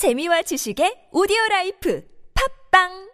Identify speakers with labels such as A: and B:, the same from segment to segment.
A: 재미와 지식의 오디오 라이프 팟빵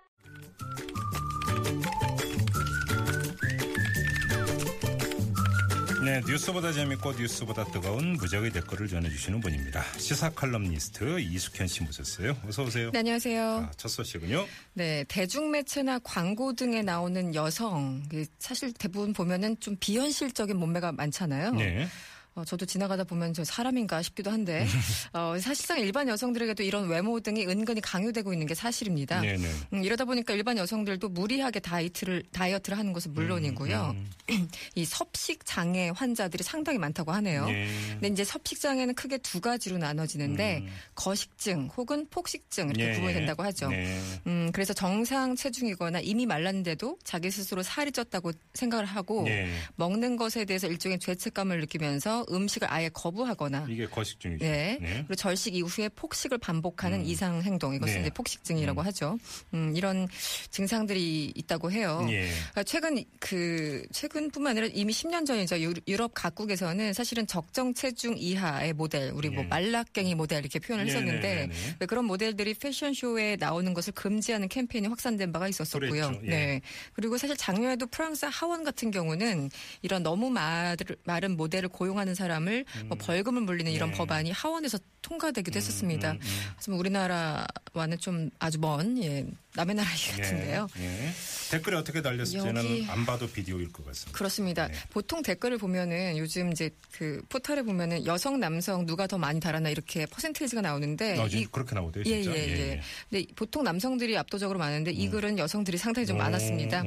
B: 네, 뉴스보다 재밌고 뉴스보다 뜨거운 무적의 댓글을 전해주시는 분입니다. 시사 칼럼니스트 이숙현 씨 모셨어요. 어서 오세요.
C: 네, 안녕하세요.
B: 아, 첫 소식은요.
C: 네, 대중매체나 광고 등에 나오는 여성, 그 사실 대부분 보면은 좀 비현실적인 몸매가 많잖아요.
B: 네.
C: 어, 저도 지나가다 보면 저 사람인가 싶기도 한데 어, 사실상 일반 여성들에게도 이런 외모 등이 은근히 강요되고 있는 게 사실입니다.
B: 네, 네.
C: 음, 이러다 보니까 일반 여성들도 무리하게 다이어트를 다이어트를 하는 것은 물론이고요.
B: 음,
C: 이 섭식 장애 환자들이 상당히 많다고 하네요.
B: 네.
C: 근데 이제 섭식 장애는 크게 두 가지로 나눠지는데
B: 음.
C: 거식증 혹은 폭식증 이렇게
B: 예,
C: 구분이
B: 예.
C: 된다고 하죠.
B: 네.
C: 음, 그래서 정상 체중이거나 이미 말랐는데도 자기 스스로 살이 쪘다고 생각을 하고
B: 네.
C: 먹는 것에 대해서 일종의 죄책감을 느끼면서 음식을 아예 거부하거나
B: 이게 거식증이죠.
C: 네.
B: 네.
C: 그리고 절식 이후에 폭식을 반복하는
B: 음.
C: 이상 행동 이것을
B: 네.
C: 이제 폭식증이라고 하죠. 음, 이런 증상들이 있다고 해요.
B: 예.
C: 그러니까 최근 그 최근뿐만 아니라 이미 10년 전이죠. 유- 유럽 각국에서는 사실은 적정 체중 이하의 모델, 우리 뭐
B: 예.
C: 말라깽이 모델 이렇게 표현을
B: 네,
C: 했었는데
B: 네, 네, 네.
C: 왜 그런 모델들이 패션쇼에 나오는 것을 금지하는 캠페인이 확산된 바가 있었었고요.
B: 예.
C: 네. 그리고 사실 작년에도 프랑스 하원 같은 경우는 이런 너무 마- 마른 모델을 고용하는 사람을 뭐 벌금을 물리는 이런
B: 예.
C: 법안이 하원에서 통과되기도 했었습니다.
B: 음, 음.
C: 그래서 뭐 우리나라와는 좀 아주 먼 예, 남의 나라 얘기 같은데요.
B: 예. 예. 댓글이 어떻게 달렸을지는 안 봐도 비디오일 것 같습니다.
C: 그렇습니다.
B: 네.
C: 보통 댓글을 보면은 요즘 이제 그 포털에 보면은 여성, 남성 누가 더 많이 달았나 이렇게 퍼센테이지가 나오는데
B: 아,
C: 이
B: 이, 그렇게 나오대요,
C: 예,
B: 진짜.
C: 예, 예. 근데 보통 남성들이 압도적으로 많은데 이 글은 여성들이 상당히 좀 많았습니다.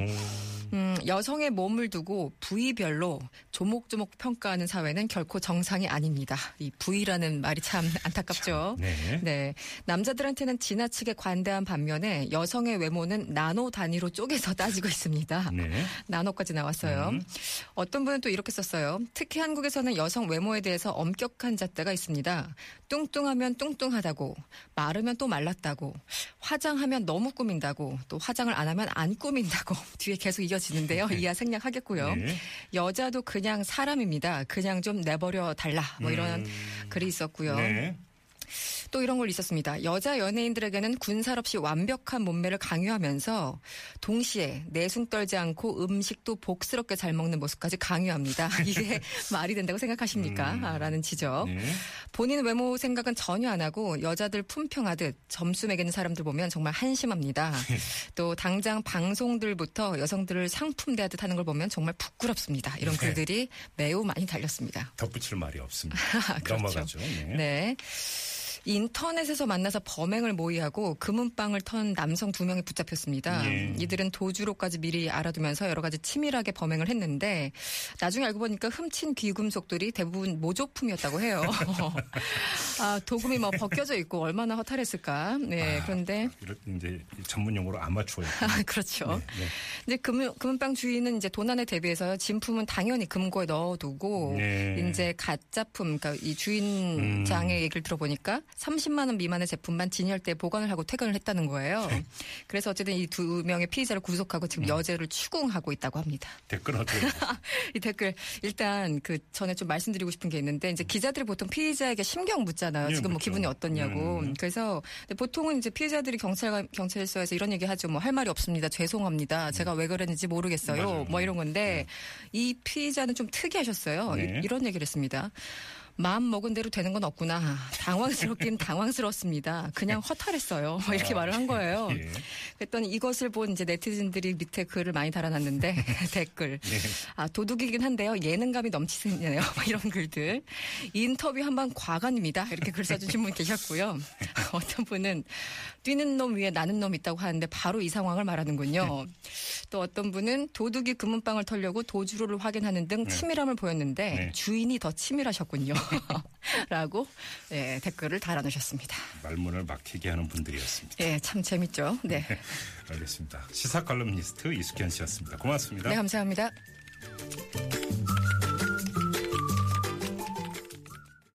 B: 음,
C: 음, 여성의 몸을 두고 부위별로 조목조목 평가하는 사회는 결코 정상이 아닙니다. 이 부위라는 말이 참 안타깝죠.
B: 네.
C: 네. 남자들한테는 지나치게 관대한 반면에 여성의 외모는 나노 단위로 쪼개서 따지고 있습니다.
B: 네.
C: 나노까지 나왔어요.
B: 음.
C: 어떤 분은 또 이렇게 썼어요. 특히 한국에서는 여성 외모에 대해서 엄격한 잣대가 있습니다. 뚱뚱하면 뚱뚱하다고, 마르면 또 말랐다고, 화장하면 너무 꾸민다고, 또 화장을 안 하면 안 꾸민다고 뒤에 계속 이 어지는데요. 이하 생략하겠고요.
B: 네.
C: 여자도 그냥 사람입니다. 그냥 좀 내버려 달라. 뭐 이런
B: 음.
C: 글이 있었고요.
B: 네.
C: 또 이런 걸 있었습니다. 여자 연예인들에게는 군살 없이 완벽한 몸매를 강요하면서 동시에 내숭 떨지 않고 음식도 복스럽게 잘 먹는 모습까지 강요합니다. 이게 말이 된다고 생각하십니까?
B: 음.
C: 아, 라는 지적.
B: 네.
C: 본인 외모 생각은 전혀 안 하고 여자들 품평하듯 점수 매기는 사람들 보면 정말 한심합니다. 또 당장 방송들부터 여성들을 상품 대하듯 하는 걸 보면 정말 부끄럽습니다. 이런
B: 네.
C: 글들이 매우 많이 달렸습니다.
B: 덧붙일 말이 없습니다.
C: 그렇죠.
B: 넘어가죠. 네.
C: 네. 인터넷에서 만나서 범행을 모의하고 금은방을 턴 남성 두 명이 붙잡혔습니다.
B: 예.
C: 이들은 도주로까지 미리 알아두면서 여러 가지 치밀하게 범행을 했는데 나중에 알고 보니까 훔친 귀금속들이 대부분 모조품이었다고 해요. 아, 도금이 뭐 벗겨져 있고 얼마나 허탈했을까. 네,
B: 아,
C: 그런데
B: 이제 전문 용어로 아마추어.
C: 아, 그렇죠.
B: 네.
C: 이제 금, 금은방 주인은 이제 도난에 대비해서 진품은 당연히 금고에 넣어두고
B: 네.
C: 이제 가짜품, 그러니까 이 주인장의
B: 음.
C: 얘기를 들어보니까 30만 원 미만의 제품만 진열대 보관을 하고 퇴근을 했다는 거예요.
B: 네.
C: 그래서 어쨌든 이 두 명의 피의자를 구속하고 지금
B: 음.
C: 여죄를 추궁하고 있다고 합니다.
B: 댓글 어떻게?
C: 이 댓글 일단 그 전에 좀 말씀드리고 싶은 게 있는데 이제 기자들이 보통 피의자에게 심경 묻잖아요.
B: 예,
C: 지금 뭐
B: 묻죠.
C: 기분이 어떻냐고.
B: 음.
C: 그래서 근데 보통은 이제 피의자들이 경찰 경찰서에서 이런 얘기 하죠. 뭐 할 말이 없습니다. 죄송합니다. 제가 왜 그랬는지 모르겠어요.
B: 음. 맞아요.
C: 뭐 이런 건데 이 피의자는 좀 특이하셨어요.
B: 네.
C: 이- 이런 얘기를 했습니다. 마음 먹은 대로 되는 건 없구나. 당황스럽긴 당황스럽습니다. 그냥 허탈했어요. 뭐 이렇게 말을 한 거예요.
B: 예.
C: 그랬더니 이것을 본 이제 네티즌들이 밑에 글을 많이 달아놨는데 댓글.
B: 예.
C: 아 도둑이긴 한데요. 예능감이 넘치네요. 뭐 이런 글들. 인터뷰 한 번 과관입니다. 이렇게 글 써주신 분 계셨고요. 어떤 분은 뛰는 놈 위에 나는 놈 있다고 하는데 바로 이 상황을 말하는군요. 또 어떤 분은 도둑이 금은방을 털려고 도주로를 확인하는 등 치밀함을 보였는데
B: 네.
C: 주인이 더 치밀하셨군요. 라고 예, 댓글을 달아놓으셨습니다.
B: 말문을 막히게 하는 분들이었습니다.
C: 예, 참 재밌죠. 네.
B: 알겠습니다. 시사 칼럼니스트 이숙현 씨였습니다. 고맙습니다.
C: 네, 감사합니다.